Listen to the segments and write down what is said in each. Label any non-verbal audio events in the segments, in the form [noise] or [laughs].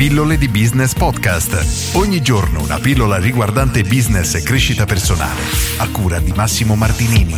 Pillole di Business Podcast. Ogni giorno una pillola riguardante business e crescita personale. A cura di Massimo Martinini.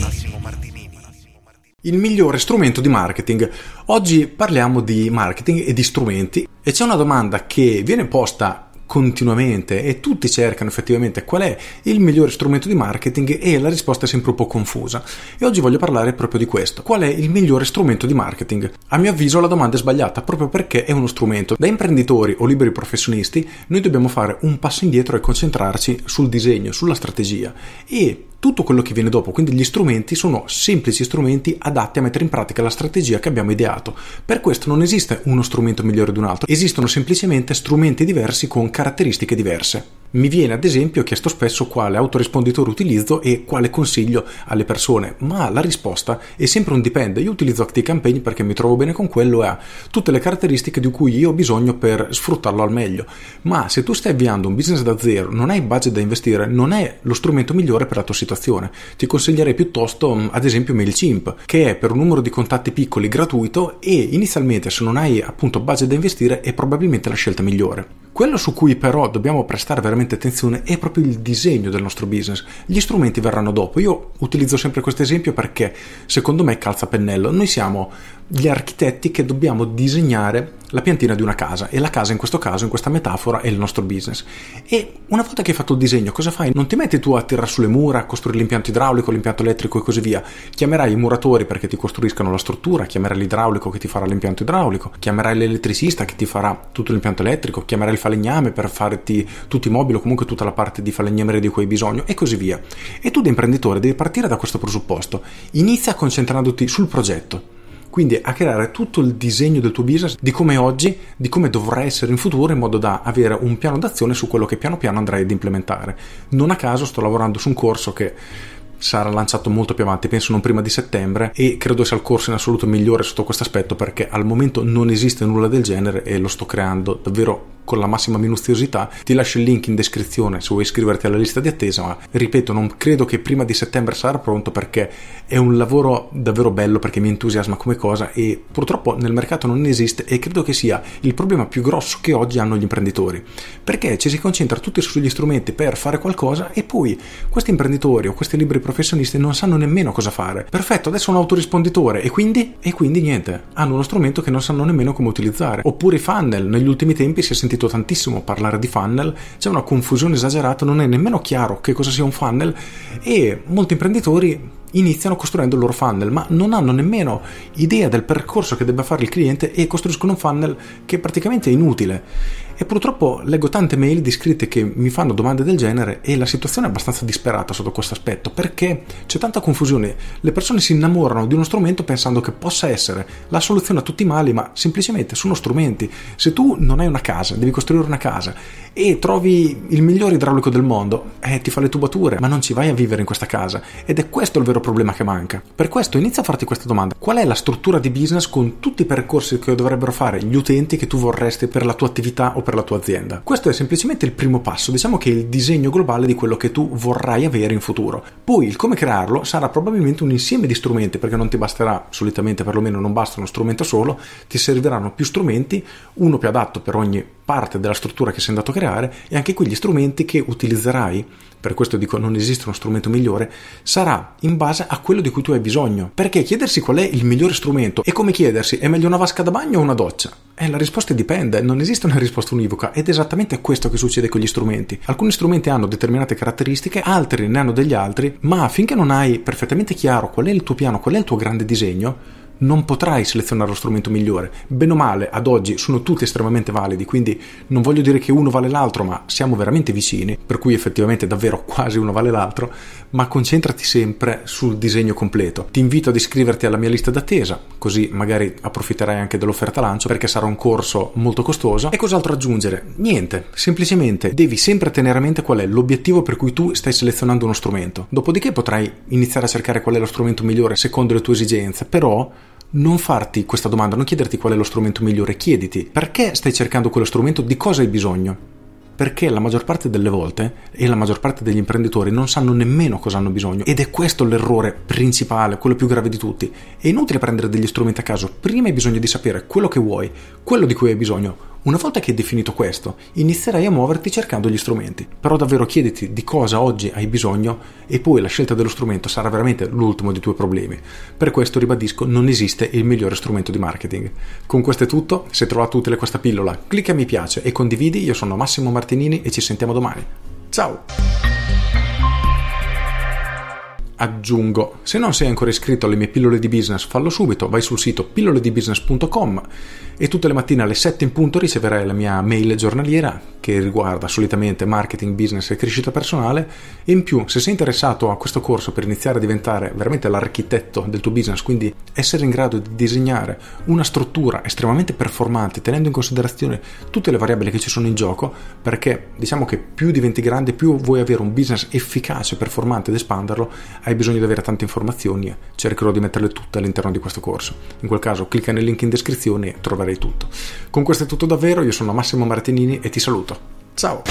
Il migliore strumento di marketing. Oggi parliamo di marketing e di strumenti e c'è una domanda che viene posta continuamente e tutti cercano effettivamente qual è il migliore strumento di marketing e la risposta è sempre un po' confusa. E oggi voglio parlare proprio di questo. Qual è il migliore strumento di marketing? A mio avviso la domanda è sbagliata proprio perché è uno strumento. Da imprenditori o liberi professionisti noi dobbiamo fare un passo indietro e concentrarci sul disegno, sulla strategia e tutto quello che viene dopo, quindi gli strumenti sono semplici strumenti adatti a mettere in pratica la strategia che abbiamo ideato. Per questo non esiste uno strumento migliore di un altro, esistono semplicemente strumenti diversi con caratteristiche diverse. Mi viene ad esempio chiesto spesso quale autorisponditore utilizzo e quale consiglio alle persone, ma la risposta è sempre un dipende. Io utilizzo ActiveCampaign perché mi trovo bene con quello e ha tutte le caratteristiche di cui io ho bisogno per sfruttarlo al meglio. Ma se tu stai avviando un business da zero, non hai budget da investire, non è lo strumento migliore per la tua situazione. Ti consiglierei piuttosto mm, ad esempio MailChimp, che è per un numero di contatti piccoli gratuito e inizialmente se non hai appunto budget da investire è probabilmente la scelta migliore. Quello su cui però dobbiamo prestare veramente attenzione è proprio il disegno del nostro business. Gli strumenti verranno dopo. Io utilizzo sempre questo esempio perché secondo me calza pennello. Noi siamo gli architetti che dobbiamo disegnare la piantina di una casa e la casa in questo caso, in questa metafora, è il nostro business. E una volta che hai fatto il disegno, cosa fai? Non ti metti tu a tirare sulle mura, a costruire l'impianto idraulico, l'impianto elettrico e così via. Chiamerai i muratori perché ti costruiscano la struttura, chiamerai l'idraulico che ti farà l'impianto idraulico, chiamerai l'elettricista che ti farà tutto l'impianto elettrico, chiamerai il falegname per farti tutti i mobili o comunque tutta la parte di falegnameria di cui hai bisogno e così via. E tu da imprenditore devi partire da questo presupposto. Inizia concentrandoti sul progetto quindi a creare tutto il disegno del tuo business di come è oggi, di come dovrà essere in futuro in modo da avere un piano d'azione su quello che piano piano andrai ad implementare. Non a caso sto lavorando su un corso che sarà lanciato molto più avanti, penso non prima di settembre e credo sia il corso in assoluto migliore sotto questo aspetto perché al momento non esiste nulla del genere e lo sto creando davvero con la massima minuziosità. Ti lascio il link in descrizione se vuoi iscriverti alla lista di attesa, ma ripeto, non credo che prima di settembre sarà pronto perché è un lavoro davvero bello perché mi entusiasma come cosa e purtroppo nel mercato non esiste e credo che sia il problema più grosso che oggi hanno gli imprenditori. Perché ci si concentra tutti sugli strumenti per fare qualcosa e poi questi imprenditori o questi libri professionisti non sanno nemmeno cosa fare. Perfetto, adesso un autorisponditore e quindi? E quindi niente, hanno uno strumento che non sanno nemmeno come utilizzare. Oppure i funnel, negli ultimi tempi si è sentito tantissimo parlare di funnel, c'è una confusione esagerata, non è nemmeno chiaro che cosa sia un funnel e molti imprenditori iniziano costruendo il loro funnel, ma non hanno nemmeno idea del percorso che debba fare il cliente e costruiscono un funnel che praticamente è inutile. E purtroppo leggo tante mail di iscritti che mi fanno domande del genere e la situazione è abbastanza disperata sotto questo aspetto perché c'è tanta confusione. Le persone si innamorano di uno strumento pensando che possa essere la soluzione a tutti i mali, ma semplicemente sono strumenti. Se tu non hai una casa, devi costruire una casa e trovi il migliore idraulico del mondo, eh, ti fa le tubature, ma non ci vai a vivere in questa casa. Ed è questo il vero problema che manca. Per questo inizia a farti questa domanda. Qual è la struttura di business con tutti i percorsi che dovrebbero fare gli utenti che tu vorresti per la tua attività o per la tua azienda. Questo è semplicemente il primo passo, diciamo che è il disegno globale di quello che tu vorrai avere in futuro. Poi il come crearlo sarà probabilmente un insieme di strumenti, perché non ti basterà, solitamente perlomeno non basta uno strumento solo, ti serviranno più strumenti, uno più adatto per ogni parte della struttura che sei andato a creare e anche quegli strumenti che utilizzerai, per questo dico non esiste uno strumento migliore, sarà in base a quello di cui tu hai bisogno. Perché chiedersi qual è il migliore strumento è come chiedersi è meglio una vasca da bagno o una doccia? Eh, la risposta dipende, non esiste una risposta univoca ed è esattamente questo che succede con gli strumenti. Alcuni strumenti hanno determinate caratteristiche, altri ne hanno degli altri, ma finché non hai perfettamente chiaro qual è il tuo piano, qual è il tuo grande disegno, non potrai selezionare lo strumento migliore. Bene o male, ad oggi sono tutti estremamente validi, quindi non voglio dire che uno vale l'altro, ma siamo veramente vicini, per cui effettivamente davvero [laughs] quasi uno vale l'altro, ma concentrati sempre sul disegno completo. Ti invito ad iscriverti alla mia lista d'attesa, così magari approfitterai anche dell'offerta lancio perché sarà un corso molto costoso. E cos'altro aggiungere? Niente, semplicemente devi sempre tenere a mente qual è l'obiettivo per cui tu stai selezionando uno strumento. Dopodiché potrai iniziare a cercare qual è lo strumento migliore secondo le tue esigenze, però non farti questa domanda, non chiederti qual è lo strumento migliore, chiediti perché stai cercando quello strumento, di cosa hai bisogno. Perché la maggior parte delle volte e la maggior parte degli imprenditori non sanno nemmeno cosa hanno bisogno ed è questo l'errore principale, quello più grave di tutti. È inutile prendere degli strumenti a caso, prima hai bisogno di sapere quello che vuoi, quello di cui hai bisogno, Una volta che hai definito questo, inizierai a muoverti cercando gli strumenti. Però davvero chiediti di cosa oggi hai bisogno e poi la scelta dello strumento sarà veramente l'ultimo dei tuoi problemi. Per questo ribadisco, non esiste il migliore strumento di marketing. Con questo è tutto, se trovato utile questa pillola, clicca mi piace e condividi. Io sono Massimo Martinini e ci sentiamo domani. Ciao! Aggiungo, se non sei ancora iscritto alle mie pillole di business, fallo subito, vai sul sito pilloledibusiness.com e tutte le mattine alle 7 in punto riceverai la mia mail giornaliera che riguarda solitamente marketing, business e crescita personale in più se sei interessato a questo corso per iniziare a diventare veramente l'architetto del tuo business, quindi essere in grado di disegnare una struttura estremamente performante tenendo in considerazione tutte le variabili che ci sono in gioco, perché diciamo che più diventi grande, più vuoi avere un business efficace, performante ed espanderlo, hai bisogno di avere tante informazioni cercherò di metterle tutte all'interno di questo corso. In quel caso clicca nel link in descrizione e troverai tutto. Con questo è tutto davvero, io sono Massimo Martinini e ti saluto. 造。